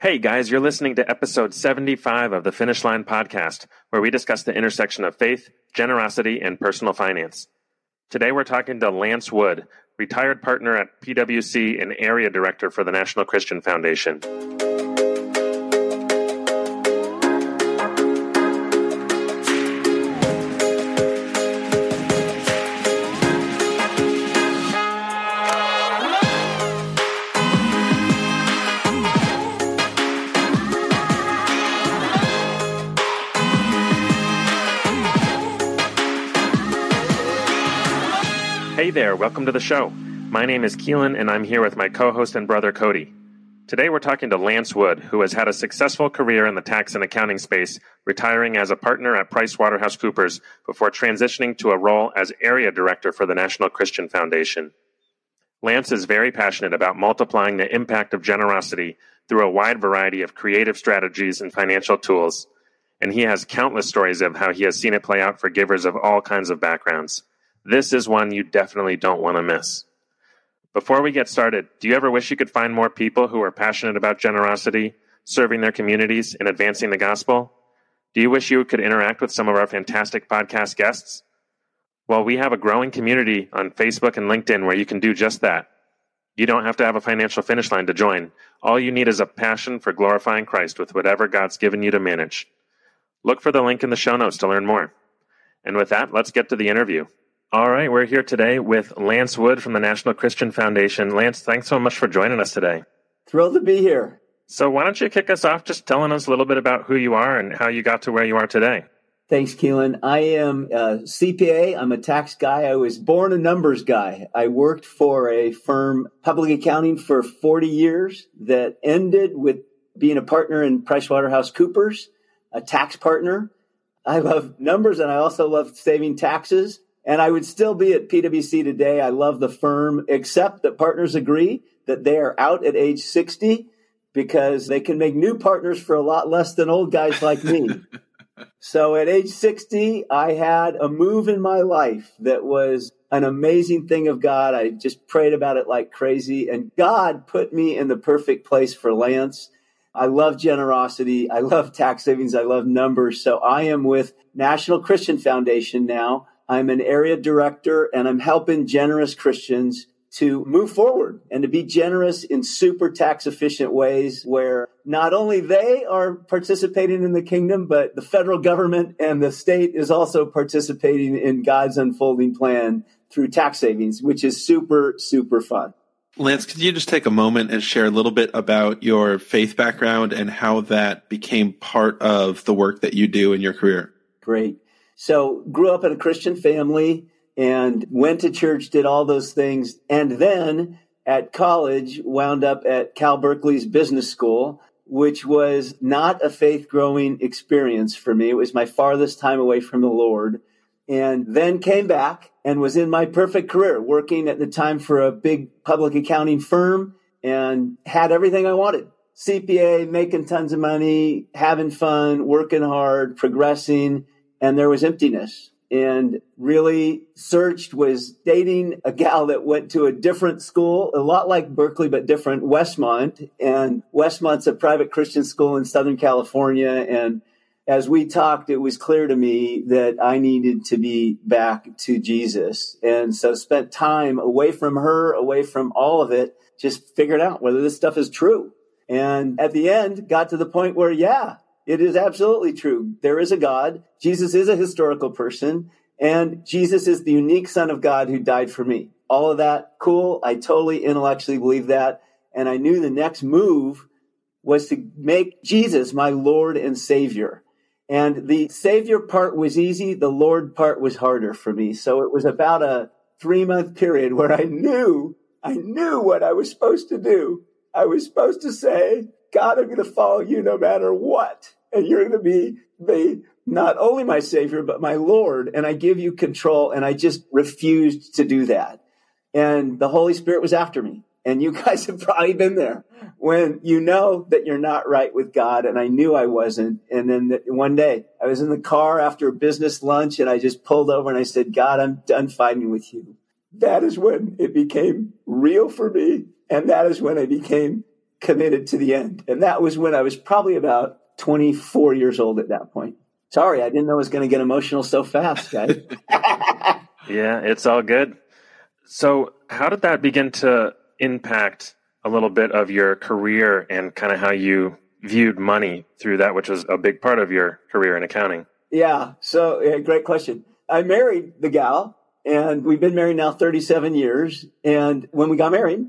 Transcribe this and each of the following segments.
Hey guys, you're listening to episode 75 of the Finish Line podcast, where we discuss the intersection of faith, generosity, and personal finance. Today we're talking to Lance Wood, retired partner at PwC and area director for the National Christian Foundation. Hey there, welcome to the show. My name is Keelan, and I'm here with my co host and brother Cody. Today we're talking to Lance Wood, who has had a successful career in the tax and accounting space, retiring as a partner at PricewaterhouseCoopers before transitioning to a role as area director for the National Christian Foundation. Lance is very passionate about multiplying the impact of generosity through a wide variety of creative strategies and financial tools, and he has countless stories of how he has seen it play out for givers of all kinds of backgrounds. This is one you definitely don't want to miss. Before we get started, do you ever wish you could find more people who are passionate about generosity, serving their communities, and advancing the gospel? Do you wish you could interact with some of our fantastic podcast guests? Well, we have a growing community on Facebook and LinkedIn where you can do just that. You don't have to have a financial finish line to join. All you need is a passion for glorifying Christ with whatever God's given you to manage. Look for the link in the show notes to learn more. And with that, let's get to the interview. All right, we're here today with Lance Wood from the National Christian Foundation. Lance, thanks so much for joining us today. Thrilled to be here. So, why don't you kick us off just telling us a little bit about who you are and how you got to where you are today? Thanks, Keelan. I am a CPA. I'm a tax guy. I was born a numbers guy. I worked for a firm, public accounting, for 40 years that ended with being a partner in PricewaterhouseCoopers, a tax partner. I love numbers and I also love saving taxes. And I would still be at PwC today. I love the firm, except that partners agree that they are out at age 60 because they can make new partners for a lot less than old guys like me. so at age 60, I had a move in my life that was an amazing thing of God. I just prayed about it like crazy. And God put me in the perfect place for Lance. I love generosity. I love tax savings. I love numbers. So I am with National Christian Foundation now I'm an area director and I'm helping generous Christians to move forward and to be generous in super tax efficient ways where not only they are participating in the kingdom, but the federal government and the state is also participating in God's unfolding plan through tax savings, which is super, super fun. Lance, could you just take a moment and share a little bit about your faith background and how that became part of the work that you do in your career? Great. So grew up in a Christian family and went to church, did all those things. And then at college, wound up at Cal Berkeley's business school, which was not a faith growing experience for me. It was my farthest time away from the Lord. And then came back and was in my perfect career, working at the time for a big public accounting firm and had everything I wanted. CPA, making tons of money, having fun, working hard, progressing and there was emptiness and really searched was dating a gal that went to a different school, a lot like Berkeley, but different, Westmont. And Westmont's a private Christian school in Southern California. And as we talked, it was clear to me that I needed to be back to Jesus. And so spent time away from her, away from all of it, just figured out whether this stuff is true. And at the end, got to the point where, yeah, it is absolutely true. There is a God. Jesus is a historical person and Jesus is the unique son of God who died for me. All of that, cool. I totally intellectually believe that. And I knew the next move was to make Jesus my Lord and Savior. And the Savior part was easy. The Lord part was harder for me. So it was about a three month period where I knew, I knew what I was supposed to do. I was supposed to say, God, I'm going to follow you no matter what and you're going to be the not only my savior but my lord and i give you control and i just refused to do that. And the holy spirit was after me. And you guys have probably been there when you know that you're not right with god and i knew i wasn't. And then one day i was in the car after a business lunch and i just pulled over and i said god i'm done fighting with you. That is when it became real for me and that is when i became committed to the end. And that was when I was probably about 24 years old at that point. Sorry, I didn't know I was going to get emotional so fast, guys. yeah, it's all good. So, how did that begin to impact a little bit of your career and kind of how you viewed money through that, which was a big part of your career in accounting? Yeah, so yeah, great question. I married the gal, and we've been married now 37 years. And when we got married,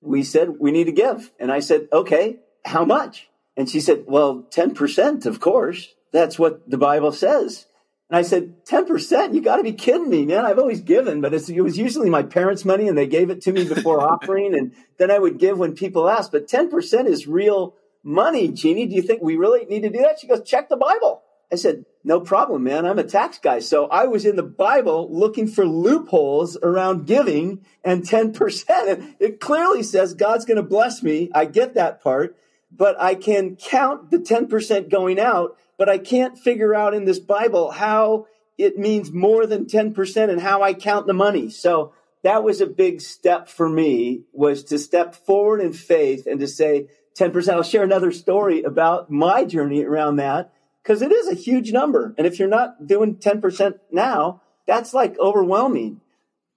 we said, we need to give. And I said, okay, how much? And she said, well, 10%, of course. That's what the Bible says. And I said, 10%? You got to be kidding me, man. I've always given, but it was usually my parents' money and they gave it to me before offering. And then I would give when people asked. But 10% is real money, Jeannie. Do you think we really need to do that? She goes, check the Bible. I said, no problem, man. I'm a tax guy. So I was in the Bible looking for loopholes around giving and 10%. And it clearly says God's going to bless me. I get that part, but I can count the 10% going out but I can't figure out in this Bible how it means more than 10% and how I count the money. So that was a big step for me was to step forward in faith and to say 10%. I'll share another story about my journey around that because it is a huge number. And if you're not doing 10% now, that's like overwhelming.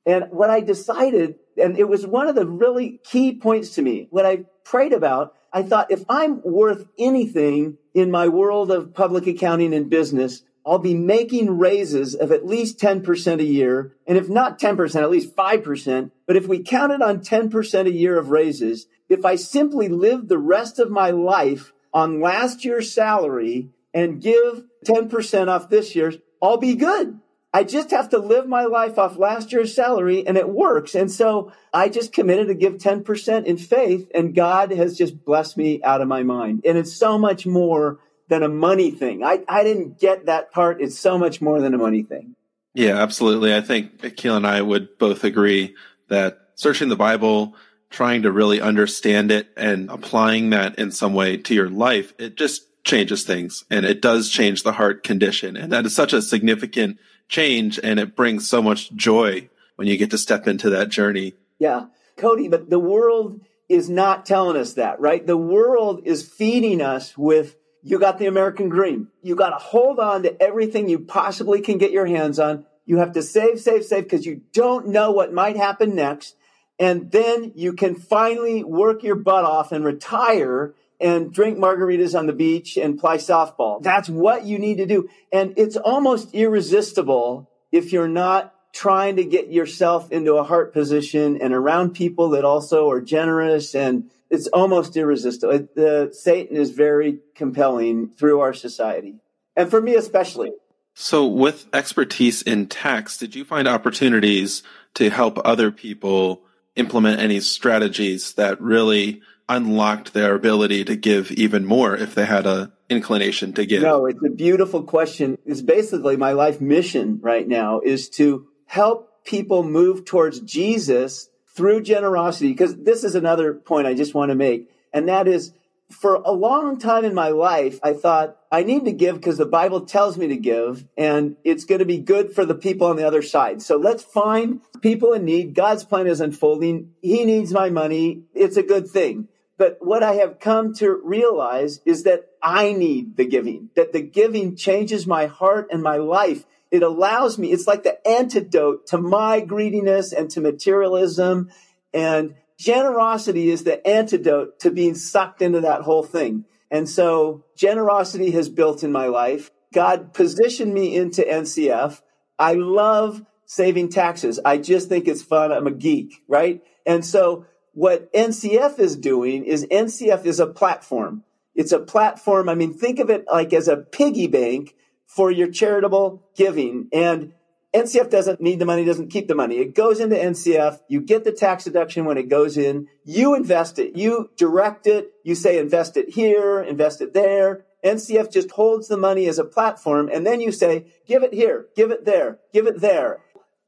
And what I decided, and it was one of the really key points to me, what I prayed about, I thought if I'm worth anything in my world of public accounting and business, I'll be making raises of at least 10% a year. And if not 10%, at least 5%. But if we counted on 10% a year of raises, if I simply live the rest of my life on last year's salary and give 10% off this year's, I'll be good. I just have to live my life off last year's salary and it works. And so I just committed to give 10% in faith and God has just blessed me out of my mind. And it's so much more than a money thing. I, I didn't get that part. It's so much more than a money thing. Yeah, absolutely. I think Keelan and I would both agree that searching the Bible, trying to really understand it and applying that in some way to your life, it just changes things and it does change the heart condition. And that is such a significant change and it brings so much joy when you get to step into that journey. Yeah. Cody, but the world is not telling us that, right? The world is feeding us with you got the American dream. You got to hold on to everything you possibly can get your hands on. You have to save, save, save because you don't know what might happen next. And then you can finally work your butt off and retire and drink margaritas on the beach and play softball. That's what you need to do. And it's almost irresistible if you're not trying to get yourself into a heart position and around people that also are generous and it's almost irresistible. It, the, Satan is very compelling through our society. And for me especially. So with expertise in tax, did you find opportunities to help other people implement any strategies that really unlocked their ability to give even more if they had a inclination to give? No, it's a beautiful question. It's basically my life mission right now is to help people move towards Jesus through generosity. Because this is another point I just want to make. And that is for a long time in my life, I thought I need to give because the Bible tells me to give and it's going to be good for the people on the other side. So let's find people in need. God's plan is unfolding. He needs my money. It's a good thing. But what I have come to realize is that I need the giving, that the giving changes my heart and my life. It allows me, it's like the antidote to my greediness and to materialism. And generosity is the antidote to being sucked into that whole thing. And so generosity has built in my life. God positioned me into NCF. I love saving taxes. I just think it's fun. I'm a geek, right? And so what NCF is doing is NCF is a platform. It's a platform. I mean, think of it like as a piggy bank for your charitable giving. And NCF doesn't need the money, doesn't keep the money. It goes into NCF. You get the tax deduction when it goes in. You invest it. You direct it. You say invest it here, invest it there. NCF just holds the money as a platform. And then you say, give it here, give it there, give it there.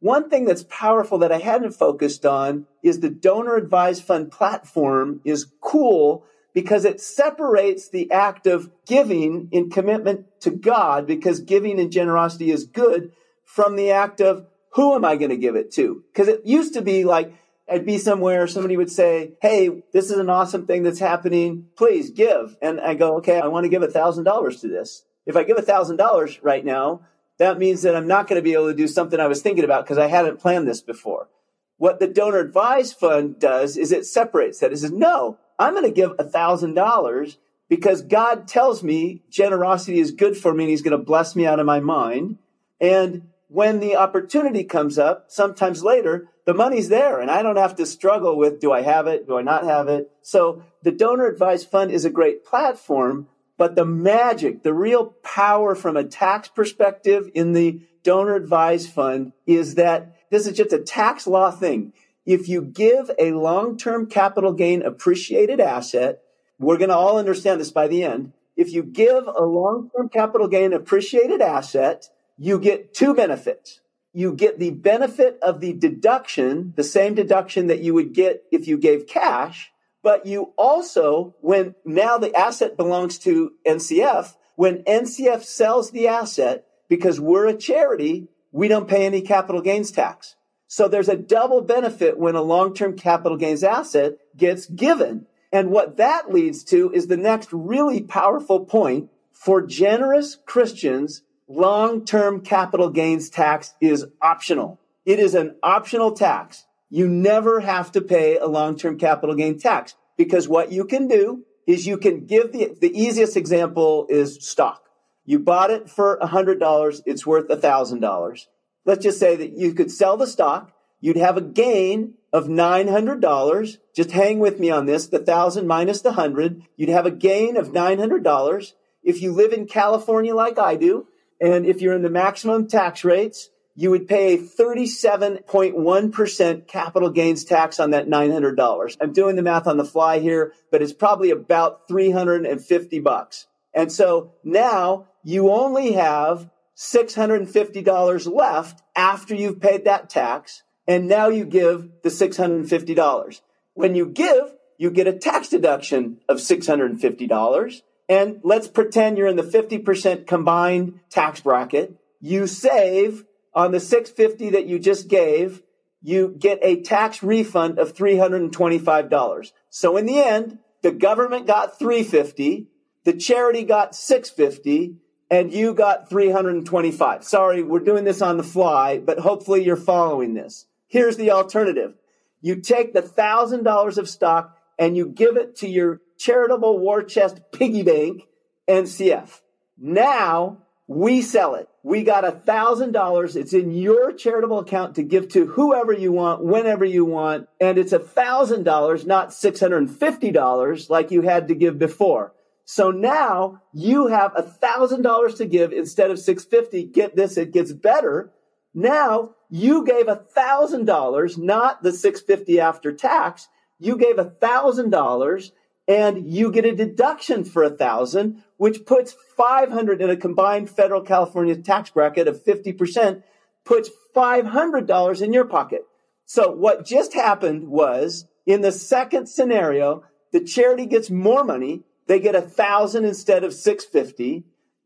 One thing that's powerful that I hadn't focused on is the donor advised fund platform is cool because it separates the act of giving in commitment to God because giving in generosity is good from the act of who am I going to give it to? Because it used to be like, I'd be somewhere, somebody would say, Hey, this is an awesome thing that's happening. Please give. And I go, okay, I want to give a thousand dollars to this. If I give a thousand dollars right now, that means that I'm not going to be able to do something I was thinking about because I hadn't planned this before. What the donor advised fund does is it separates that. It says, no, I'm going to give a thousand dollars because God tells me generosity is good for me and he's going to bless me out of my mind. And when the opportunity comes up, sometimes later, the money's there and I don't have to struggle with, do I have it? Do I not have it? So the donor advised fund is a great platform, but the magic, the real power from a tax perspective in the donor advised fund is that this is just a tax law thing. If you give a long-term capital gain appreciated asset, we're going to all understand this by the end. If you give a long-term capital gain appreciated asset, you get two benefits. You get the benefit of the deduction, the same deduction that you would get if you gave cash, but you also, when now the asset belongs to NCF, when NCF sells the asset, because we're a charity, we don't pay any capital gains tax. So there's a double benefit when a long-term capital gains asset gets given. And what that leads to is the next really powerful point for generous Christians, long-term capital gains tax is optional. It is an optional tax. You never have to pay a long-term capital gain tax because what you can do is you can give the, the easiest example is stock. You bought it for $100. It's worth $1,000. Let's just say that you could sell the stock. You'd have a gain of $900. Just hang with me on this. The thousand minus the hundred. You'd have a gain of $900. If you live in California like I do, and if you're in the maximum tax rates, you would pay a 37.1% capital gains tax on that $900. I'm doing the math on the fly here, but it's probably about 350 bucks. And so now you only have $650 left after you've paid that tax. And now you give the $650. When you give, you get a tax deduction of $650. And let's pretend you're in the 50% combined tax bracket. You save on the 650 that you just gave, you get a tax refund of $325. So in the end, the government got 350, the charity got 650, and you got 325. Sorry, we're doing this on the fly, but hopefully you're following this. Here's the alternative. You take the $1,000 of stock and you give it to your charitable war chest piggy bank, NCF. Now we sell it. We got a thousand dollars. It's in your charitable account to give to whoever you want, whenever you want. And it's a thousand dollars, not $650 like you had to give before. So now you have a thousand dollars to give instead of 650. Get this. It gets better. Now you gave a thousand dollars, not the 650 after tax. You gave a thousand dollars and you get a deduction for a thousand, which puts 500 in a combined federal California tax bracket of 50%, puts $500 in your pocket. So what just happened was in the second scenario, the charity gets more money. They get a thousand instead of 650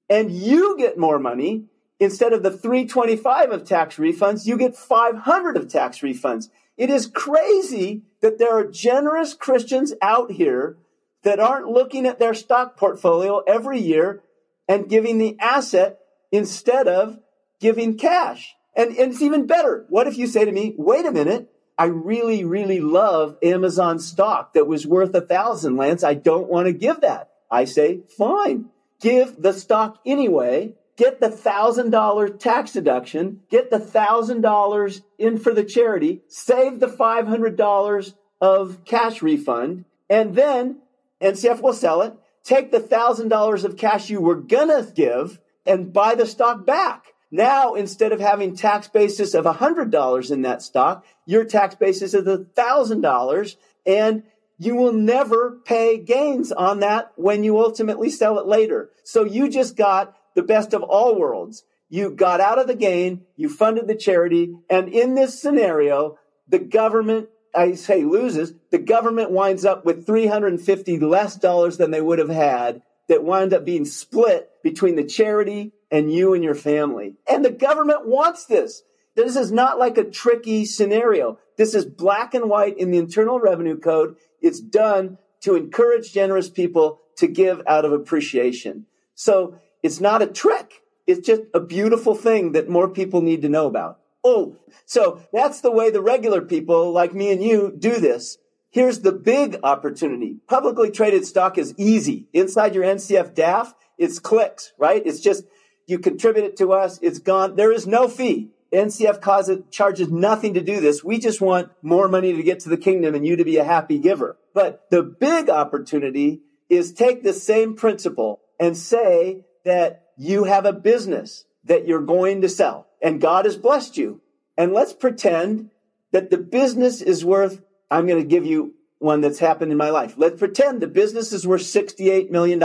and you get more money instead of the 325 of tax refunds, you get 500 of tax refunds. It is crazy that there are generous Christians out here that aren't looking at their stock portfolio every year and giving the asset instead of giving cash. And, and it's even better. What if you say to me, wait a minute, I really, really love Amazon stock that was worth a thousand, Lance. I don't want to give that. I say, fine, give the stock anyway. Get the thousand dollar tax deduction. Get the thousand dollars in for the charity. Save the five hundred dollars of cash refund. And then NCF will sell it, take the thousand dollars of cash you were gonna give and buy the stock back. Now, instead of having tax basis of $100 in that stock, your tax basis is $1,000 and you will never pay gains on that when you ultimately sell it later. So you just got the best of all worlds. You got out of the gain, you funded the charity, and in this scenario, the government I say loses, the government winds up with 350 less dollars than they would have had that wind up being split between the charity and you and your family. And the government wants this. This is not like a tricky scenario. This is black and white in the Internal Revenue Code. It's done to encourage generous people to give out of appreciation. So it's not a trick. It's just a beautiful thing that more people need to know about. Oh, so that's the way the regular people like me and you do this. Here's the big opportunity. Publicly traded stock is easy. Inside your NCF DAF, it's clicks, right? It's just you contribute it to us. It's gone. There is no fee. NCF cause it charges nothing to do this. We just want more money to get to the kingdom and you to be a happy giver. But the big opportunity is take the same principle and say that you have a business that you're going to sell and God has blessed you. And let's pretend that the business is worth, I'm going to give you one that's happened in my life. Let's pretend the business is worth $68 million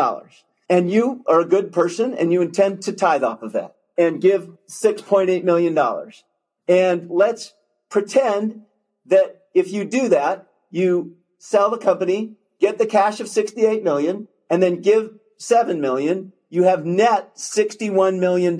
and you are a good person and you intend to tithe off of that and give $6.8 million. And let's pretend that if you do that, you sell the company, get the cash of 68 million, and then give 7 million, you have net $61 million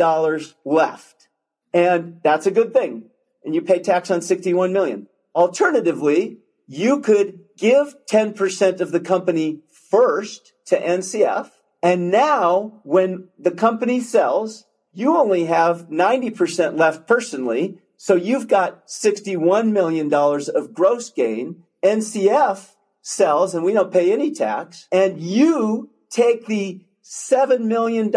left. And that's a good thing. And you pay tax on 61 million. Alternatively, you could give 10% of the company first to NCF. And now when the company sells, you only have 90% left personally. So you've got $61 million of gross gain. NCF sells and we don't pay any tax. And you take the $7 million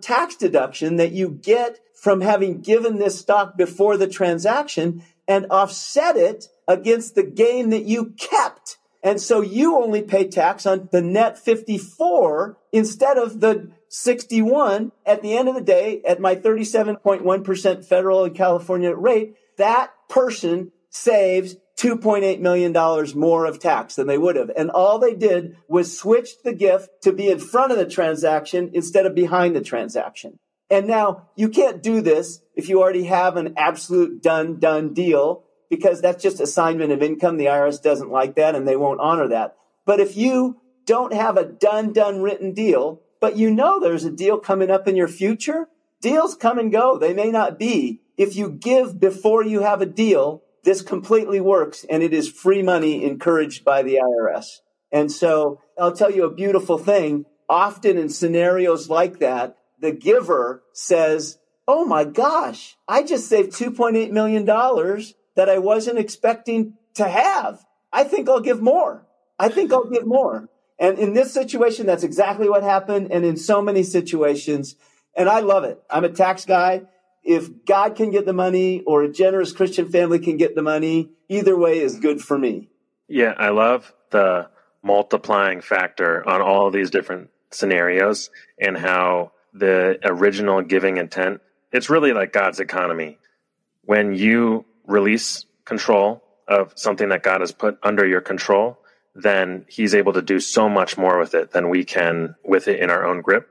tax deduction that you get from having given this stock before the transaction and offset it against the gain that you kept. And so you only pay tax on the net 54 instead of the 61 at the end of the day at my 37.1% federal and California rate, that person saves $2.8 million more of tax than they would have. And all they did was switch the gift to be in front of the transaction instead of behind the transaction. And now you can't do this if you already have an absolute done, done deal because that's just assignment of income. The IRS doesn't like that and they won't honor that. But if you don't have a done, done written deal, but you know there's a deal coming up in your future, deals come and go. They may not be. If you give before you have a deal, this completely works and it is free money encouraged by the IRS. And so I'll tell you a beautiful thing. Often in scenarios like that, the giver says, Oh my gosh, I just saved $2.8 million that I wasn't expecting to have. I think I'll give more. I think I'll give more. And in this situation, that's exactly what happened. And in so many situations, and I love it. I'm a tax guy if God can get the money or a generous Christian family can get the money, either way is good for me. Yeah, I love the multiplying factor on all these different scenarios and how the original giving intent, it's really like God's economy. When you release control of something that God has put under your control, then he's able to do so much more with it than we can with it in our own grip.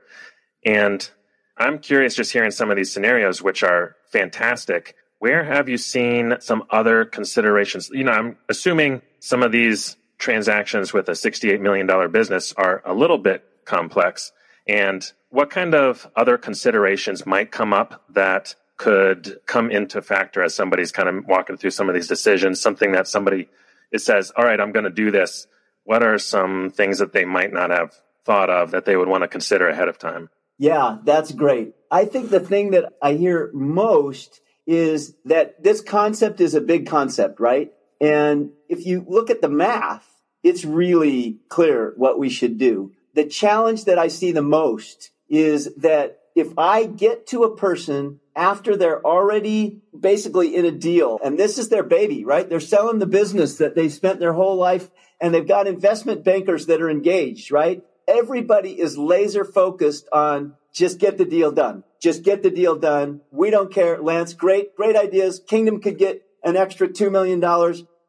And I'm curious just hearing some of these scenarios, which are fantastic. Where have you seen some other considerations? You know, I'm assuming some of these transactions with a $68 million business are a little bit complex. And what kind of other considerations might come up that could come into factor as somebody's kind of walking through some of these decisions? Something that somebody it says, all right, I'm going to do this. What are some things that they might not have thought of that they would want to consider ahead of time? Yeah, that's great. I think the thing that I hear most is that this concept is a big concept, right? And if you look at the math, it's really clear what we should do. The challenge that I see the most is that if I get to a person after they're already basically in a deal and this is their baby, right? They're selling the business that they spent their whole life and they've got investment bankers that are engaged, right? Everybody is laser focused on just get the deal done. Just get the deal done. We don't care. Lance, great, great ideas. Kingdom could get an extra $2 million.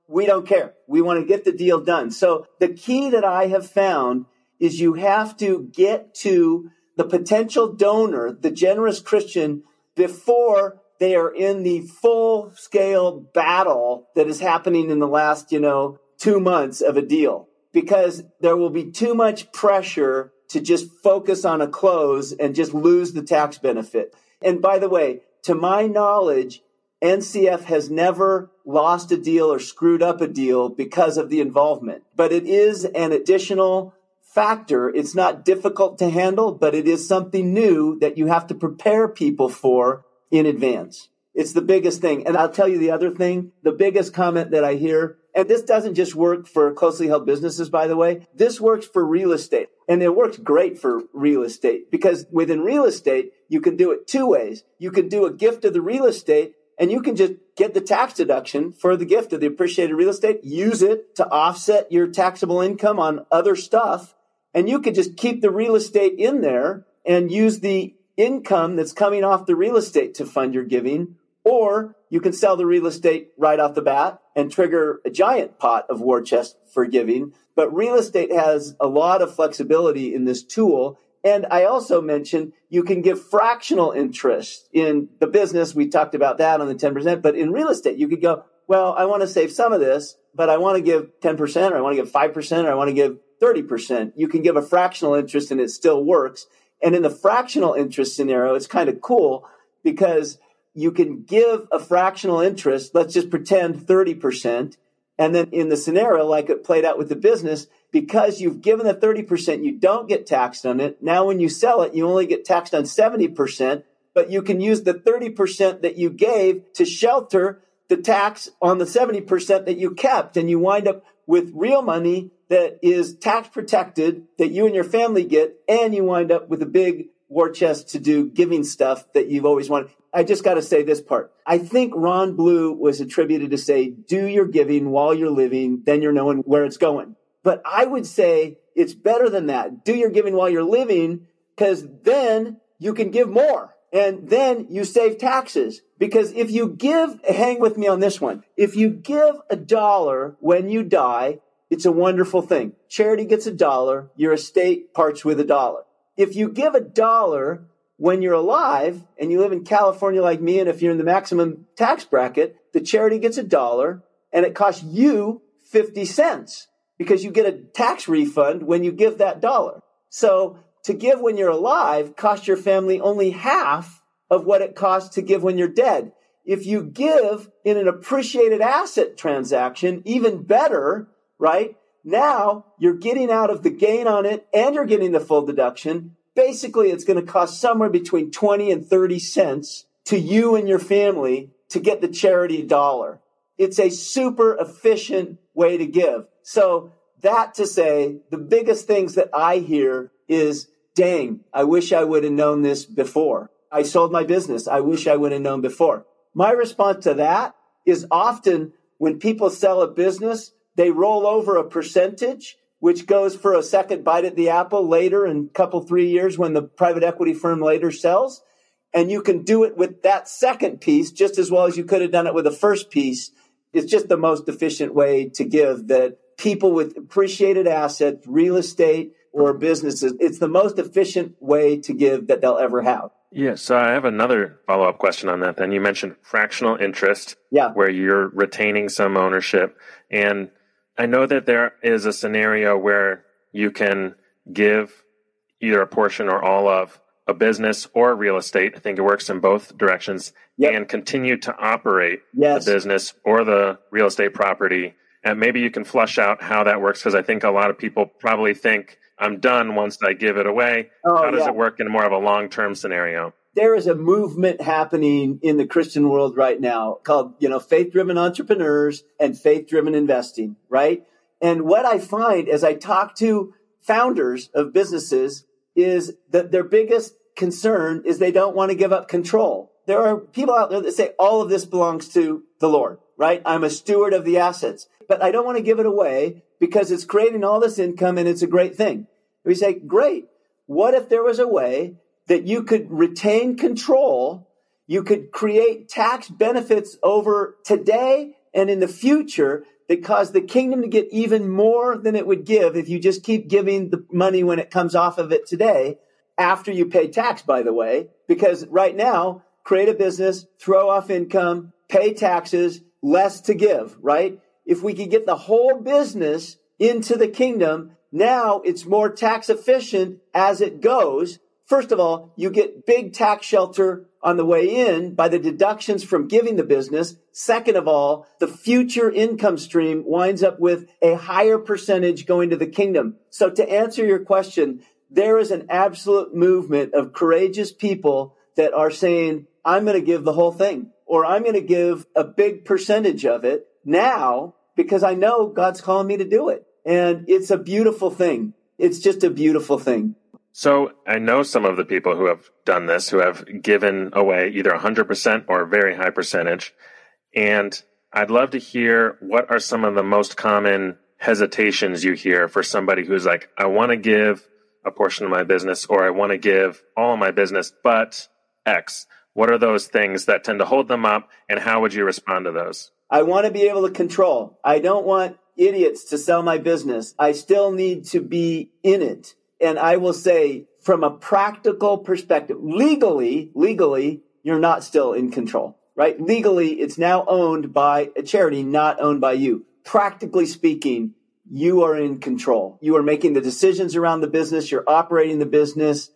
We don't care. We want to get the deal done. So the key that I have found is you have to get to the potential donor, the generous Christian, before they are in the full scale battle that is happening in the last, you know, two months of a deal because there will be too much pressure to just focus on a close and just lose the tax benefit. And by the way, to my knowledge, NCF has never lost a deal or screwed up a deal because of the involvement, but it is an additional factor. It's not difficult to handle, but it is something new that you have to prepare people for in advance. It's the biggest thing. And I'll tell you the other thing, the biggest comment that I hear, and this doesn't just work for closely held businesses, by the way. This works for real estate and it works great for real estate because within real estate, you can do it two ways. You can do a gift of the real estate and you can just get the tax deduction for the gift of the appreciated real estate, use it to offset your taxable income on other stuff. And you could just keep the real estate in there and use the income that's coming off the real estate to fund your giving. Or you can sell the real estate right off the bat and trigger a giant pot of war chest for giving. But real estate has a lot of flexibility in this tool. And I also mentioned you can give fractional interest in the business. We talked about that on the 10%, but in real estate, you could go, well, I want to save some of this, but I want to give 10% or I want to give 5% or I want to give 30%. You can give a fractional interest and it still works. And in the fractional interest scenario, it's kind of cool because you can give a fractional interest. Let's just pretend 30%. And then in the scenario, like it played out with the business, because you've given the 30%, you don't get taxed on it. Now, when you sell it, you only get taxed on 70%, but you can use the 30% that you gave to shelter the tax on the 70% that you kept. And you wind up with real money that is tax protected that you and your family get, and you wind up with a big war chest to do giving stuff that you've always wanted. I just got to say this part. I think Ron Blue was attributed to say, do your giving while you're living, then you're knowing where it's going. But I would say it's better than that. Do your giving while you're living, because then you can give more and then you save taxes. Because if you give, hang with me on this one. If you give a dollar when you die, it's a wonderful thing. Charity gets a dollar, your estate parts with a dollar. If you give a dollar when you're alive and you live in California like me, and if you're in the maximum tax bracket, the charity gets a dollar and it costs you 50 cents because you get a tax refund when you give that dollar. So to give when you're alive costs your family only half of what it costs to give when you're dead. If you give in an appreciated asset transaction, even better, right? Now you're getting out of the gain on it and you're getting the full deduction. Basically, it's going to cost somewhere between 20 and 30 cents to you and your family to get the charity dollar. It's a super efficient way to give. So that to say, the biggest things that I hear is, dang, I wish I would have known this before. I sold my business. I wish I would have known before. My response to that is often when people sell a business, they roll over a percentage, which goes for a second bite at the apple later in a couple, three years when the private equity firm later sells. And you can do it with that second piece just as well as you could have done it with the first piece. It's just the most efficient way to give that people with appreciated assets, real estate, or businesses, it's the most efficient way to give that they'll ever have. Yes, so I have another follow up question on that. Then you mentioned fractional interest, yeah, where you're retaining some ownership, and I know that there is a scenario where you can give either a portion or all of a business or real estate. I think it works in both directions yep. and continue to operate yes. the business or the real estate property. And maybe you can flush out how that works because I think a lot of people probably think I'm done once I give it away. Oh, how does yeah. it work in more of a long term scenario? There is a movement happening in the Christian world right now called, you know, faith driven entrepreneurs and faith driven investing, right? And what I find as I talk to founders of businesses is that their biggest concern is they don't want to give up control. There are people out there that say all of this belongs to the Lord, right? I'm a steward of the assets, but I don't want to give it away because it's creating all this income and it's a great thing. We say, great. What if there was a way that you could retain control, you could create tax benefits over today and in the future that cause the kingdom to get even more than it would give if you just keep giving the money when it comes off of it today after you pay tax, by the way, because right now, create a business, throw off income, pay taxes, less to give, right? If we could get the whole business into the kingdom, now it's more tax efficient as it goes First of all, you get big tax shelter on the way in by the deductions from giving the business. Second of all, the future income stream winds up with a higher percentage going to the kingdom. So to answer your question, there is an absolute movement of courageous people that are saying, I'm going to give the whole thing or I'm going to give a big percentage of it now because I know God's calling me to do it. And it's a beautiful thing. It's just a beautiful thing. So I know some of the people who have done this, who have given away either 100% or a very high percentage. And I'd love to hear what are some of the most common hesitations you hear for somebody who's like, I want to give a portion of my business or I want to give all of my business, but X. What are those things that tend to hold them up and how would you respond to those? I want to be able to control. I don't want idiots to sell my business. I still need to be in it. And I will say from a practical perspective, legally, legally, you're not still in control, right? Legally, it's now owned by a charity, not owned by you. Practically speaking, you are in control. You are making the decisions around the business. You're operating the business.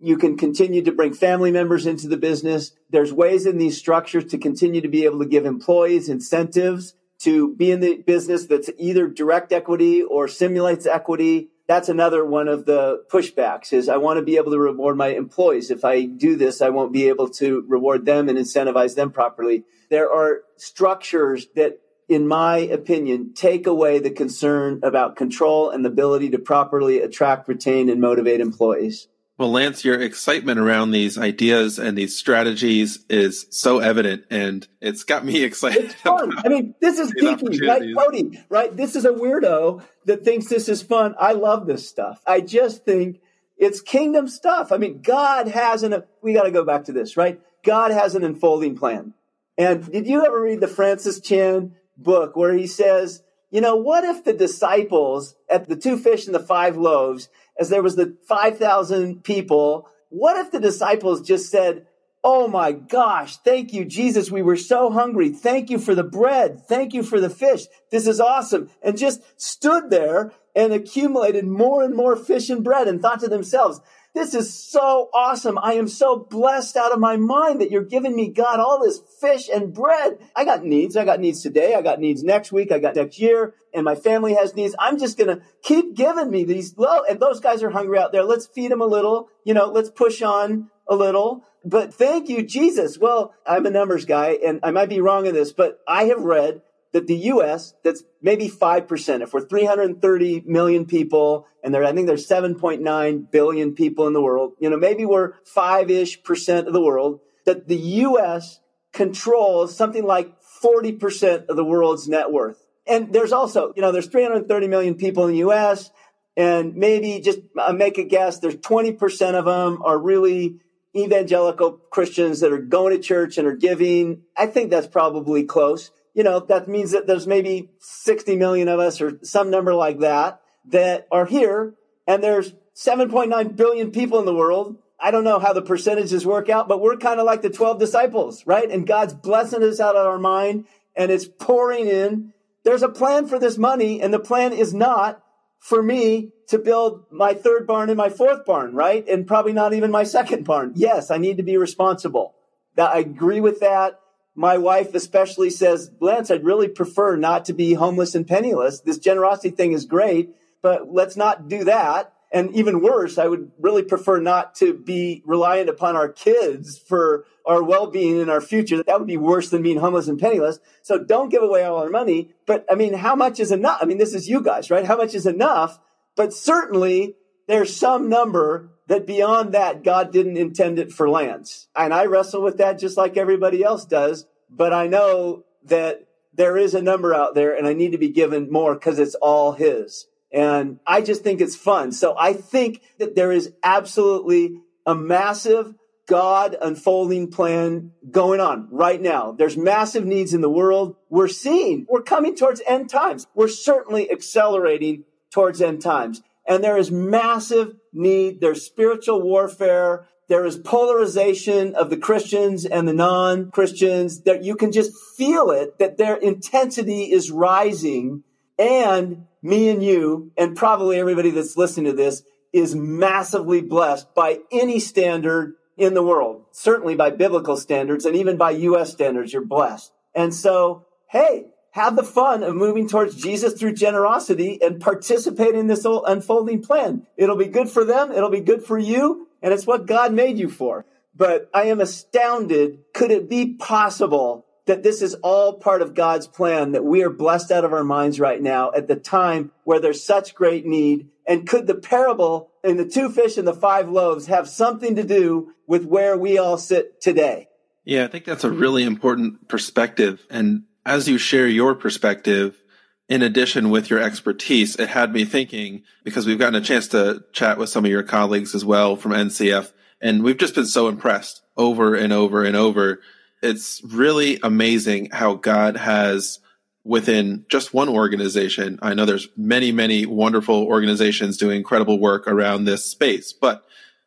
You can continue to bring family members into the business. There's ways in these structures to continue to be able to give employees incentives to be in the business that's either direct equity or simulates equity. That's another one of the pushbacks is I want to be able to reward my employees. If I do this, I won't be able to reward them and incentivize them properly. There are structures that in my opinion, take away the concern about control and the ability to properly attract, retain, and motivate employees. Well, Lance, your excitement around these ideas and these strategies is so evident, and it's got me excited. It's fun. I mean, this is geeky, right, Cody? Right? This is a weirdo that thinks this is fun. I love this stuff. I just think it's kingdom stuff. I mean, God has an. We got to go back to this, right? God has an unfolding plan. And did you ever read the Francis Chan book where he says, you know, what if the disciples at the two fish and the five loaves, as there was the 5,000 people, what if the disciples just said, Oh my gosh, thank you, Jesus. We were so hungry. Thank you for the bread. Thank you for the fish. This is awesome. And just stood there and accumulated more and more fish and bread and thought to themselves, this is so awesome. I am so blessed out of my mind that you're giving me, God, all this fish and bread. I got needs. I got needs today. I got needs next week. I got next year. And my family has needs. I'm just going to keep giving me these low. And those guys are hungry out there. Let's feed them a little. You know, let's push on a little. But thank you, Jesus. Well, I'm a numbers guy and I might be wrong in this, but I have read that the US, that's maybe 5%. If we're 330 million people and there, I think there's 7.9 billion people in the world, you know, maybe we're five ish percent of the world, that the US controls something like 40% of the world's net worth. And there's also, you know, there's 330 million people in the US and maybe just uh, make a guess, there's 20% of them are really evangelical Christians that are going to church and are giving. I think that's probably close you know, that means that there's maybe 60 million of us or some number like that that are here and there's 7.9 billion people in the world. I don't know how the percentages work out, but we're kind of like the 12 disciples, right? And God's blessing us out of our mind and it's pouring in. There's a plan for this money and the plan is not for me to build my third barn and my fourth barn, right? And probably not even my second barn. Yes, I need to be responsible. I agree with that my wife especially says, Lance, I'd really prefer not to be homeless and penniless. This generosity thing is great, but let's not do that. And even worse, I would really prefer not to be reliant upon our kids for our well-being and our future. That would be worse than being homeless and penniless. So don't give away all our money. But I mean, how much is enough? I mean, this is you guys, right? How much is enough? But certainly there's some number that beyond that, God didn't intend it for Lance. And I wrestle with that just like everybody else does. But I know that there is a number out there and I need to be given more because it's all His. And I just think it's fun. So I think that there is absolutely a massive God unfolding plan going on right now. There's massive needs in the world. We're seeing, we're coming towards end times. We're certainly accelerating towards end times. And there is massive need. There's spiritual warfare. There is polarization of the Christians and the non-Christians that you can just feel it, that their intensity is rising. And me and you, and probably everybody that's listening to this, is massively blessed by any standard in the world, certainly by biblical standards and even by U.S. standards, you're blessed. And so, hey, have the fun of moving towards Jesus through generosity and participate in this whole unfolding plan. It'll be good for them. It'll be good for you. And it's what God made you for. But I am astounded. Could it be possible that this is all part of God's plan, that we are blessed out of our minds right now at the time where there's such great need? And could the parable in the two fish and the five loaves have something to do with where we all sit today? Yeah, I think that's a really important perspective. And as you share your perspective, in addition with your expertise, it had me thinking because we've gotten a chance to chat with some of your colleagues as well from NCF, and we've just been so impressed over and over and over. It's really amazing how God has within just one organization. I know there's many, many wonderful organizations doing incredible work around this space, but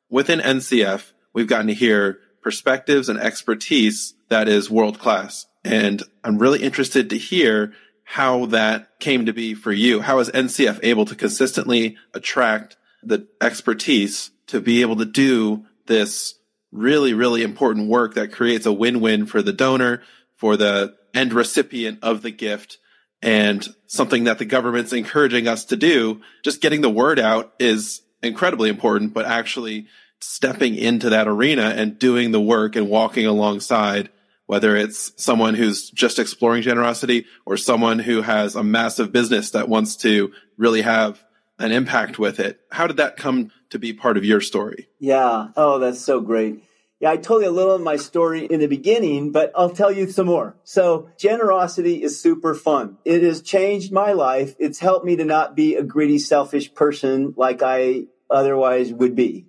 within NCF, we've gotten to hear perspectives and expertise that is world class. And I'm really interested to hear how that came to be for you. How is NCF able to consistently attract the expertise to be able to do this really, really important work that creates a win-win for the donor, for the end recipient of the gift, and something that the government's encouraging us to do. Just getting the word out is incredibly important, but actually stepping into that arena and doing the work and walking alongside whether it's someone who's just exploring generosity or someone who has a massive business that wants to really have an impact with it. How did that come to be part of your story? Yeah. Oh, that's so great. Yeah, I told you a little of my story in the beginning, but I'll tell you some more. So generosity is super fun. It has changed my life. It's helped me to not be a greedy, selfish person like I otherwise would be.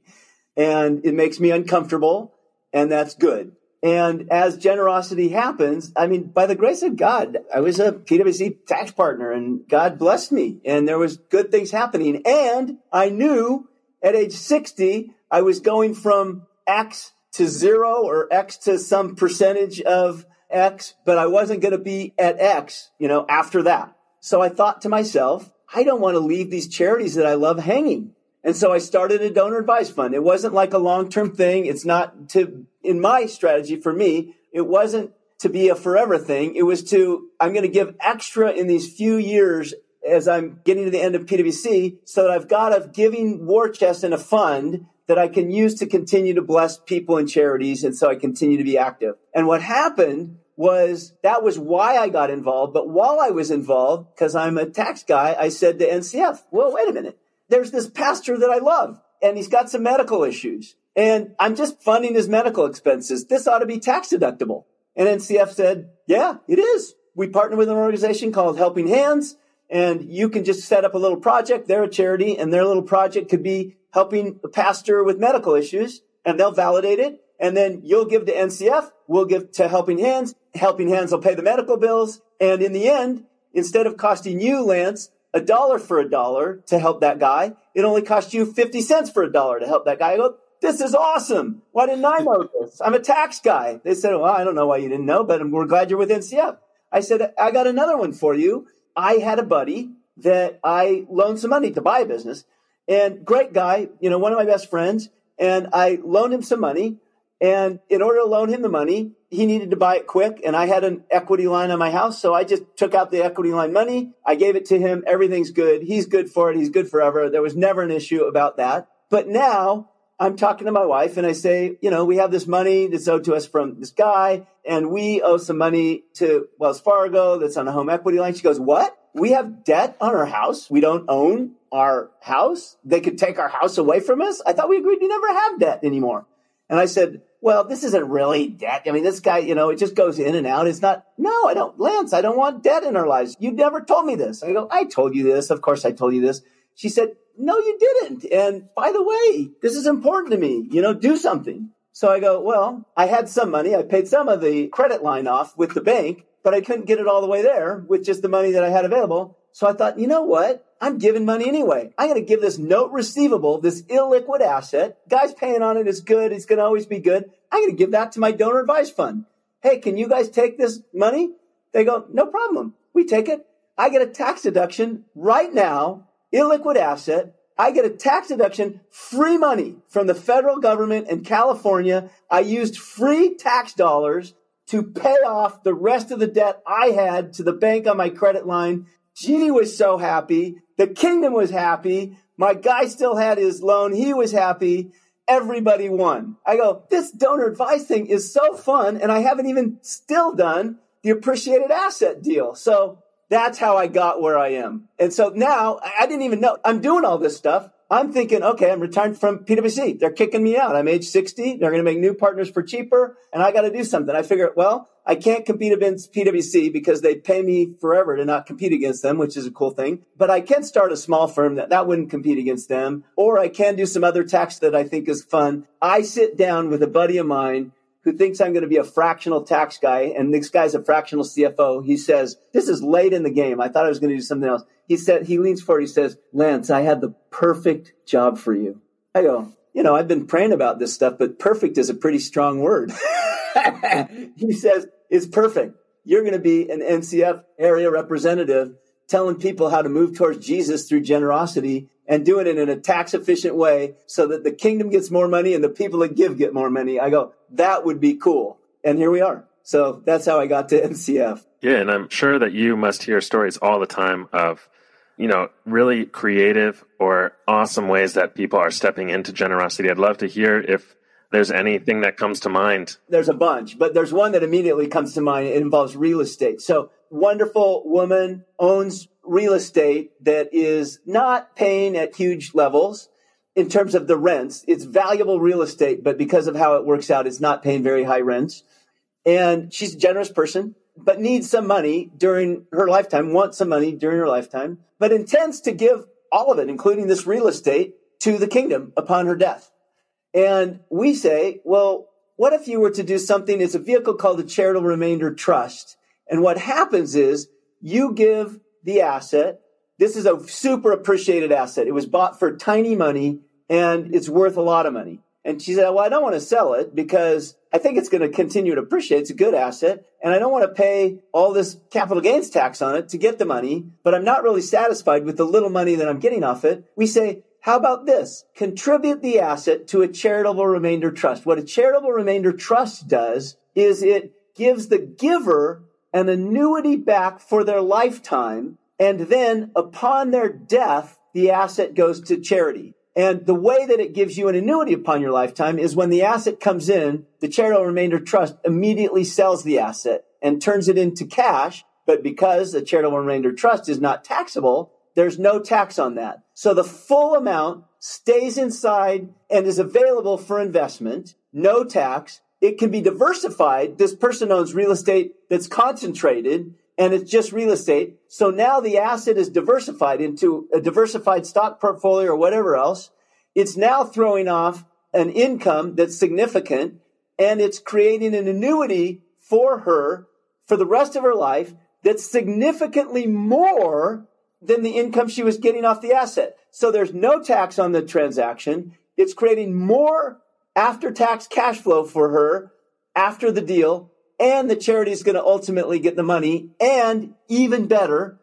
And it makes me uncomfortable and that's good. And as generosity happens, I mean, by the grace of God, I was a PwC tax partner and God blessed me and there was good things happening. And I knew at age 60, I was going from X to zero or X to some percentage of X, but I wasn't going to be at X, you know, after that. So I thought to myself, I don't want to leave these charities that I love hanging. And so I started a donor advised fund. It wasn't like a long term thing. It's not to in my strategy for me, it wasn't to be a forever thing. It was to, I'm going to give extra in these few years as I'm getting to the end of PwC so that I've got a giving war chest and a fund that I can use to continue to bless people and charities. And so I continue to be active. And what happened was that was why I got involved. But while I was involved, because I'm a tax guy, I said to NCF, well, wait a minute. There's this pastor that I love and he's got some medical issues and I'm just funding his medical expenses. This ought to be tax deductible. And NCF said, yeah, it is. We partner with an organization called Helping Hands and you can just set up a little project. They're a charity and their little project could be helping a pastor with medical issues and they'll validate it. And then you'll give to NCF. We'll give to Helping Hands. Helping Hands will pay the medical bills. And in the end, instead of costing you, Lance, a dollar for a dollar to help that guy, it only costs you 50 cents for a dollar to help that guy. I go, this is awesome. Why didn't I know this? I'm a tax guy. They said, well, I don't know why you didn't know, but we're glad you're with NCF. I said, I got another one for you. I had a buddy that I loaned some money to buy a business and great guy, you know, one of my best friends. And I loaned him some money. And in order to loan him the money, he needed to buy it quick. And I had an equity line on my house. So I just took out the equity line money. I gave it to him. Everything's good. He's good for it. He's good forever. There was never an issue about that. But now I'm talking to my wife and I say, you know, we have this money that's owed to us from this guy and we owe some money to Wells Fargo that's on a home equity line. She goes, what? We have debt on our house. We don't own our house. They could take our house away from us. I thought we agreed we never have debt anymore. And I said, well, this isn't really debt. I mean, this guy, you know, it just goes in and out. It's not, no, I don't, Lance, I don't want debt in our lives. You never told me this. I go, I told you this. Of course I told you this. She said, no, you didn't. And by the way, this is important to me. You know, do something. So I go, well, I had some money. I paid some of the credit line off with the bank, but I couldn't get it all the way there with just the money that I had available. So I thought, you know what? I'm giving money anyway. I'm going to give this note receivable, this illiquid asset. Guy's paying on it is good. It's going to always be good. I'm going to give that to my donor advised fund. Hey, can you guys take this money? They go, no problem. We take it. I get a tax deduction right now illiquid asset. I get a tax deduction, free money from the federal government in California. I used free tax dollars to pay off the rest of the debt I had to the bank on my credit line. Jeannie was so happy. The kingdom was happy. My guy still had his loan. He was happy. Everybody won. I go, this donor advised thing is so fun. And I haven't even still done the appreciated asset deal. So that's how I got where I am. And so now I didn't even know I'm doing all this stuff. I'm thinking, okay, I'm retired from PwC. They're kicking me out. I'm age 60. They're going to make new partners for cheaper and I got to do something. I figure, well, I can't compete against PwC because they pay me forever to not compete against them, which is a cool thing. But I can start a small firm that that wouldn't compete against them. Or I can do some other tax that I think is fun. I sit down with a buddy of mine who thinks I'm going to be a fractional tax guy, and this guy's a fractional CFO. He says, This is late in the game. I thought I was going to do something else. He said, he leans forward, he says, Lance, I had the perfect job for you. I go, You know, I've been praying about this stuff, but perfect is a pretty strong word. he says, It's perfect. You're going to be an NCF area representative telling people how to move towards Jesus through generosity and doing it in a tax efficient way so that the kingdom gets more money and the people that give get more money. I go, that would be cool. And here we are. So that's how I got to NCF. Yeah. And I'm sure that you must hear stories all the time of, you know, really creative or awesome ways that people are stepping into generosity. I'd love to hear if there's anything that comes to mind. There's a bunch, but there's one that immediately comes to mind. It involves real estate. So wonderful woman owns real estate that is not paying at huge levels in terms of the rents. It's valuable real estate, but because of how it works out, it's not paying very high rents. And she's a generous person, but needs some money during her lifetime, wants some money during her lifetime, but intends to give all of it, including this real estate, to the kingdom upon her death. And we say, well, what if you were to do something? It's a vehicle called the charitable remainder trust. And what happens is you give the asset. This is a super appreciated asset. It was bought for tiny money and it's worth a lot of money. And she said, well, I don't want to sell it because I think it's going to continue to appreciate. It's a good asset. And I don't want to pay all this capital gains tax on it to get the money, but I'm not really satisfied with the little money that I'm getting off it. We say, how about this? Contribute the asset to a charitable remainder trust. What a charitable remainder trust does is it gives the giver an annuity back for their lifetime. And then upon their death, the asset goes to charity. And the way that it gives you an annuity upon your lifetime is when the asset comes in, the charitable remainder trust immediately sells the asset and turns it into cash. But because the charitable remainder trust is not taxable, there's no tax on that. So the full amount stays inside and is available for investment, no tax, it can be diversified. This person owns real estate that's concentrated and it's just real estate. So now the asset is diversified into a diversified stock portfolio or whatever else. It's now throwing off an income that's significant and it's creating an annuity for her for the rest of her life that's significantly more than the income she was getting off the asset. So there's no tax on the transaction. It's creating more after tax cash flow for her after the deal, and the charity is going to ultimately get the money. And even better,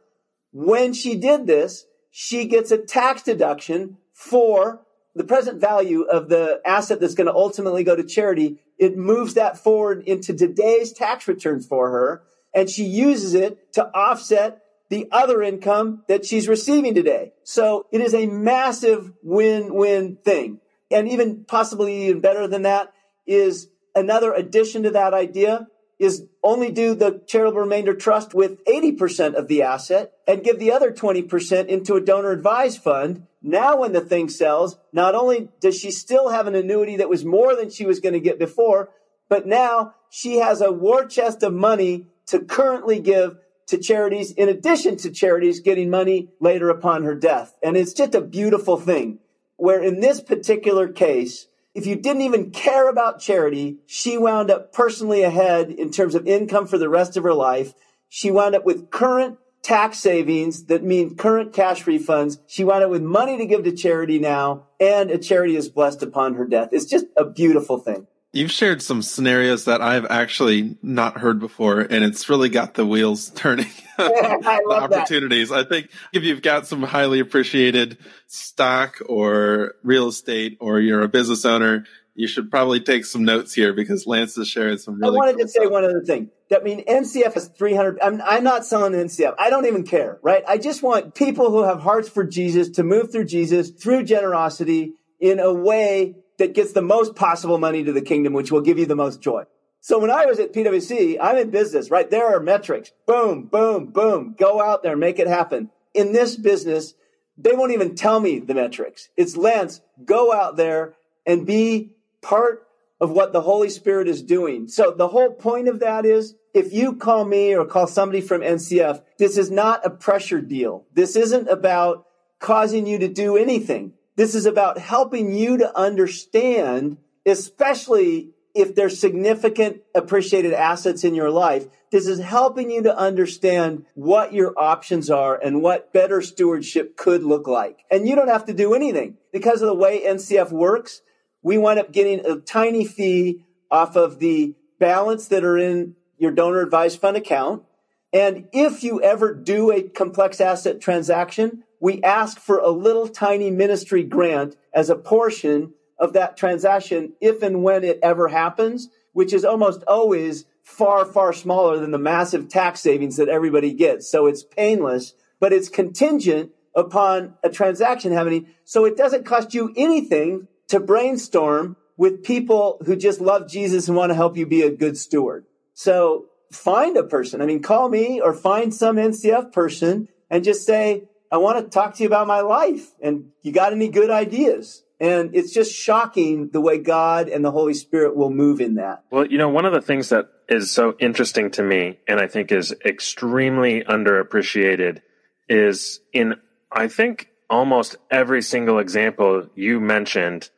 when she did this, she gets a tax deduction for the present value of the asset that's going to ultimately go to charity. It moves that forward into today's tax return for her, and she uses it to offset the other income that she's receiving today. So it is a massive win-win thing and even possibly even better than that is another addition to that idea is only do the charitable remainder trust with 80% of the asset and give the other 20% into a donor advised fund. Now, when the thing sells, not only does she still have an annuity that was more than she was going to get before, but now she has a war chest of money to currently give to charities in addition to charities getting money later upon her death. And it's just a beautiful thing where in this particular case, if you didn't even care about charity, she wound up personally ahead in terms of income for the rest of her life. She wound up with current tax savings that mean current cash refunds. She wound up with money to give to charity now, and a charity is blessed upon her death. It's just a beautiful thing. You've shared some scenarios that I've actually not heard before, and it's really got the wheels turning. I love opportunities. That. I think if you've got some highly appreciated stock or real estate, or you're a business owner, you should probably take some notes here because Lance is sharing some really. I wanted cool to say stuff. one other thing. That mean NCF is 300. I'm, I'm not selling NCF. I don't even care, right? I just want people who have hearts for Jesus to move through Jesus through generosity in a way that gets the most possible money to the kingdom, which will give you the most joy. So when I was at PwC, I'm in business, right? There are metrics. Boom, boom, boom. Go out there, make it happen. In this business, they won't even tell me the metrics. It's Lance, go out there and be part of what the Holy Spirit is doing. So the whole point of that is if you call me or call somebody from NCF, this is not a pressure deal. This isn't about causing you to do anything. This is about helping you to understand, especially if there's significant appreciated assets in your life. This is helping you to understand what your options are and what better stewardship could look like. And you don't have to do anything because of the way NCF works. We wind up getting a tiny fee off of the balance that are in your donor advised fund account. And if you ever do a complex asset transaction, we ask for a little tiny ministry grant as a portion of that transaction if and when it ever happens, which is almost always far, far smaller than the massive tax savings that everybody gets. So it's painless, but it's contingent upon a transaction happening. So it doesn't cost you anything to brainstorm with people who just love Jesus and want to help you be a good steward. So find a person. I mean, call me or find some NCF person and just say, I want to talk to you about my life. And you got any good ideas? And it's just shocking the way God and the Holy Spirit will move in that. Well, you know, one of the things that is so interesting to me and I think is extremely underappreciated is in, I think, almost every single example you mentioned,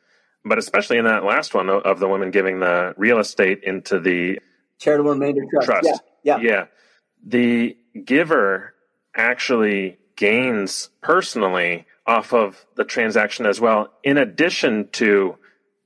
but especially in that last one of the woman giving the real estate into the charitable remainder trust. trust. Yeah. yeah. Yeah. The giver actually gains personally off of the transaction as well, in addition to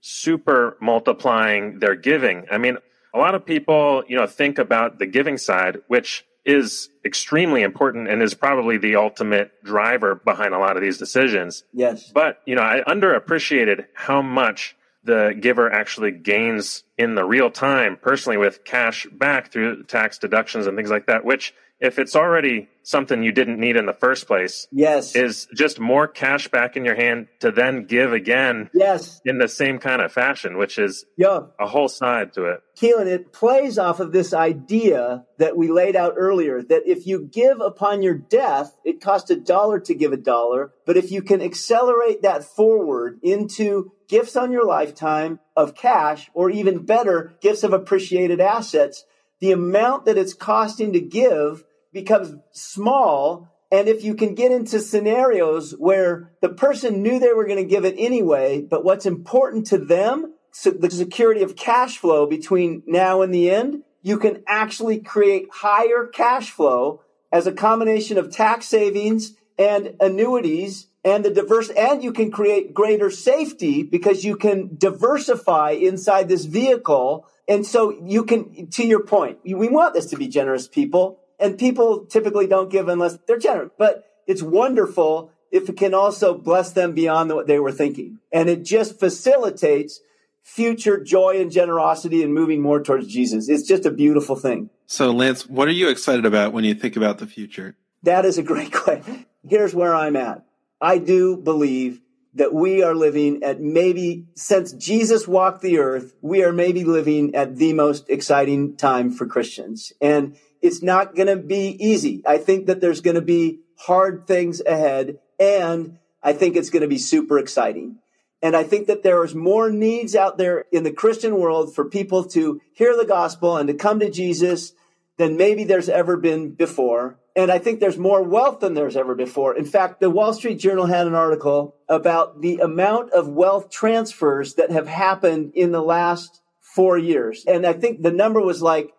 super multiplying their giving. I mean, a lot of people, you know, think about the giving side, which is extremely important and is probably the ultimate driver behind a lot of these decisions. Yes. But, you know, I underappreciated how much the giver actually gains in the real time personally with cash back through tax deductions and things like that, which if it's already something you didn't need in the first place, yes, is just more cash back in your hand to then give again, yes, in the same kind of fashion, which is yeah. a whole side to it. Keelan, it plays off of this idea that we laid out earlier that if you give upon your death, it costs a dollar to give a dollar, but if you can accelerate that forward into gifts on your lifetime of cash, or even better, gifts of appreciated assets the amount that it's costing to give becomes small. And if you can get into scenarios where the person knew they were going to give it anyway, but what's important to them, so the security of cash flow between now and the end, you can actually create higher cash flow as a combination of tax savings and annuities and the diverse, and you can create greater safety because you can diversify inside this vehicle and so you can, to your point, we want this to be generous people and people typically don't give unless they're generous, but it's wonderful if it can also bless them beyond what they were thinking. And it just facilitates future joy and generosity and moving more towards Jesus. It's just a beautiful thing. So Lance, what are you excited about when you think about the future? That is a great question. Here's where I'm at. I do believe that we are living at maybe since Jesus walked the earth, we are maybe living at the most exciting time for Christians. And it's not going to be easy. I think that there's going to be hard things ahead and I think it's going to be super exciting. And I think that there is more needs out there in the Christian world for people to hear the gospel and to come to Jesus than maybe there's ever been before. And I think there's more wealth than there's ever before. In fact, the Wall Street Journal had an article about the amount of wealth transfers that have happened in the last four years. And I think the number was like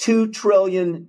$2 trillion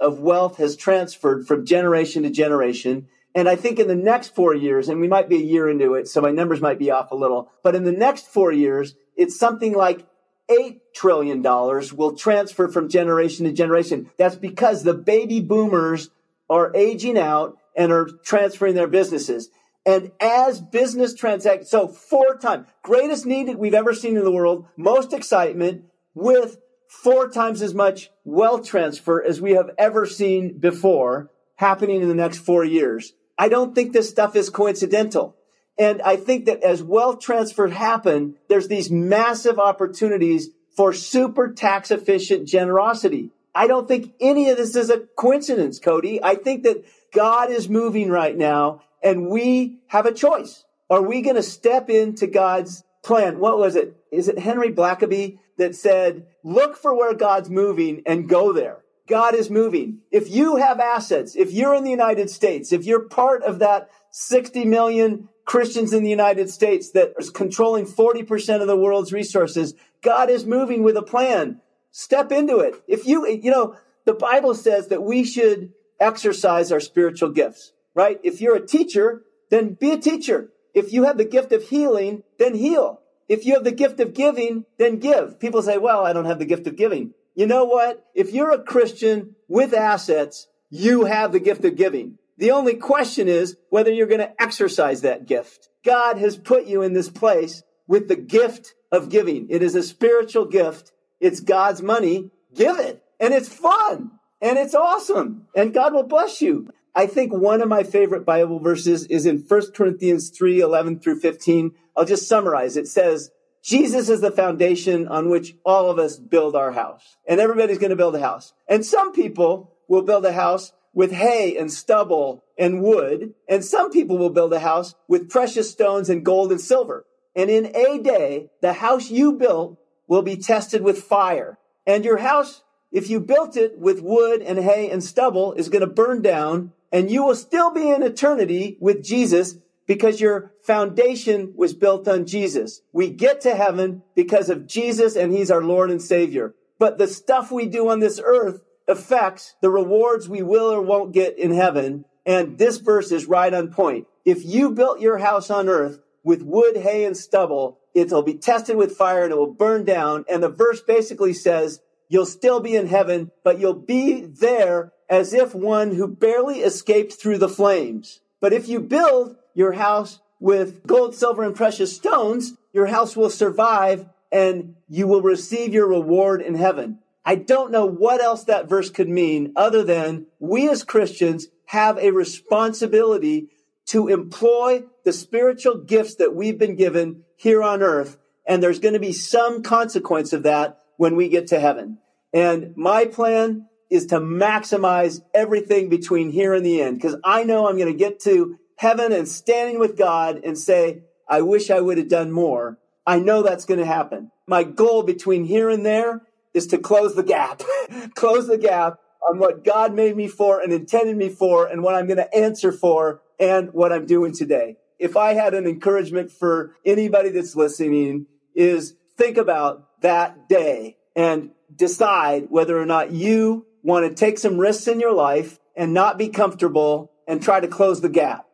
of wealth has transferred from generation to generation. And I think in the next four years, and we might be a year into it, so my numbers might be off a little, but in the next four years, it's something like $8 trillion dollars will transfer from generation to generation. That's because the baby boomers are aging out and are transferring their businesses. And as business transactions, so four times, greatest need we've ever seen in the world, most excitement with four times as much wealth transfer as we have ever seen before happening in the next four years. I don't think this stuff is coincidental. And I think that as wealth transfer happen, there's these massive opportunities for super tax efficient generosity. I don't think any of this is a coincidence, Cody. I think that God is moving right now and we have a choice. Are we going to step into God's plan? What was it? Is it Henry Blackaby that said, look for where God's moving and go there? God is moving. If you have assets, if you're in the United States, if you're part of that 60 million Christians in the United States that is controlling 40% of the world's resources. God is moving with a plan. Step into it. If you, you know, the Bible says that we should exercise our spiritual gifts, right? If you're a teacher, then be a teacher. If you have the gift of healing, then heal. If you have the gift of giving, then give. People say, well, I don't have the gift of giving. You know what? If you're a Christian with assets, you have the gift of giving. The only question is whether you're going to exercise that gift. God has put you in this place with the gift of giving. It is a spiritual gift. It's God's money. Give it. And it's fun. And it's awesome. And God will bless you. I think one of my favorite Bible verses is in 1 Corinthians 3, 11 through 15. I'll just summarize. It says, Jesus is the foundation on which all of us build our house. And everybody's going to build a house. And some people will build a house with hay and stubble and wood, and some people will build a house with precious stones and gold and silver. And in a day, the house you built will be tested with fire. And your house, if you built it with wood and hay and stubble, is going to burn down, and you will still be in eternity with Jesus because your foundation was built on Jesus. We get to heaven because of Jesus and he's our Lord and Savior. But the stuff we do on this earth affects the rewards we will or won't get in heaven. And this verse is right on point. If you built your house on earth with wood, hay, and stubble, it'll be tested with fire and it will burn down. And the verse basically says, you'll still be in heaven, but you'll be there as if one who barely escaped through the flames. But if you build your house with gold, silver, and precious stones, your house will survive and you will receive your reward in heaven. I don't know what else that verse could mean other than we as Christians have a responsibility to employ the spiritual gifts that we've been given here on earth. And there's going to be some consequence of that when we get to heaven. And my plan is to maximize everything between here and the end because I know I'm going to get to heaven and standing with God and say, I wish I would have done more. I know that's going to happen. My goal between here and there is to close the gap, close the gap on what God made me for and intended me for and what I'm going to answer for and what I'm doing today. If I had an encouragement for anybody that's listening is think about that day and decide whether or not you want to take some risks in your life and not be comfortable and try to close the gap.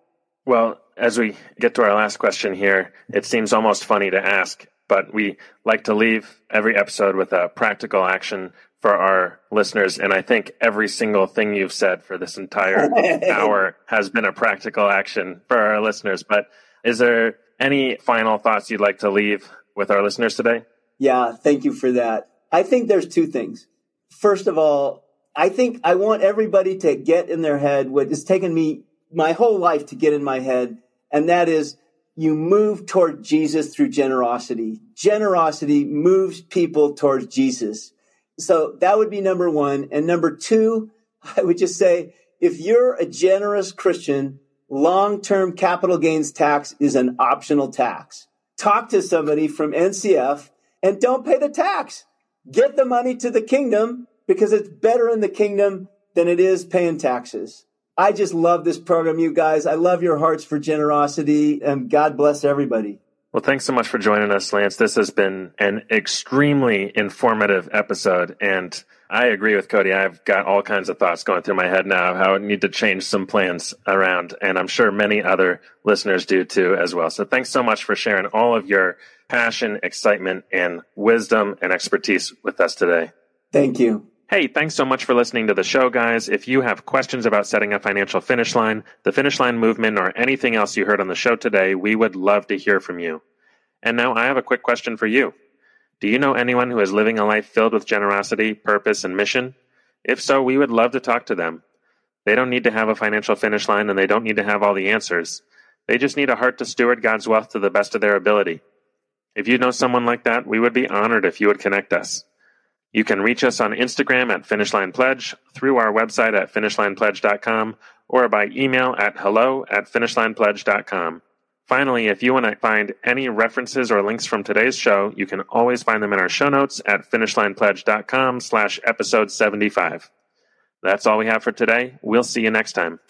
Well, as we get to our last question here, it seems almost funny to ask but we like to leave every episode with a practical action for our listeners. And I think every single thing you've said for this entire hour has been a practical action for our listeners. But is there any final thoughts you'd like to leave with our listeners today? Yeah, thank you for that. I think there's two things. First of all, I think I want everybody to get in their head what has taken me my whole life to get in my head, and that is you move toward Jesus through generosity. Generosity moves people towards Jesus. So that would be number one. And number two, I would just say, if you're a generous Christian, long-term capital gains tax is an optional tax. Talk to somebody from NCF and don't pay the tax. Get the money to the kingdom because it's better in the kingdom than it is paying taxes. I just love this program, you guys. I love your hearts for generosity, and God bless everybody. Well, thanks so much for joining us, Lance. This has been an extremely informative episode, and I agree with Cody. I've got all kinds of thoughts going through my head now how I need to change some plans around, and I'm sure many other listeners do too as well. So thanks so much for sharing all of your passion, excitement, and wisdom and expertise with us today. Thank you. Hey, thanks so much for listening to the show, guys. If you have questions about setting a financial finish line, the finish line movement, or anything else you heard on the show today, we would love to hear from you. And now I have a quick question for you. Do you know anyone who is living a life filled with generosity, purpose, and mission? If so, we would love to talk to them. They don't need to have a financial finish line and they don't need to have all the answers. They just need a heart to steward God's wealth to the best of their ability. If you know someone like that, we would be honored if you would connect us. You can reach us on Instagram at Finishline Pledge, through our website at finishlinepledge.com, or by email at hello at finishlinepledge.com. Finally, if you want to find any references or links from today's show, you can always find them in our show notes at finishlinepledge.com slash episode 75. That's all we have for today. We'll see you next time.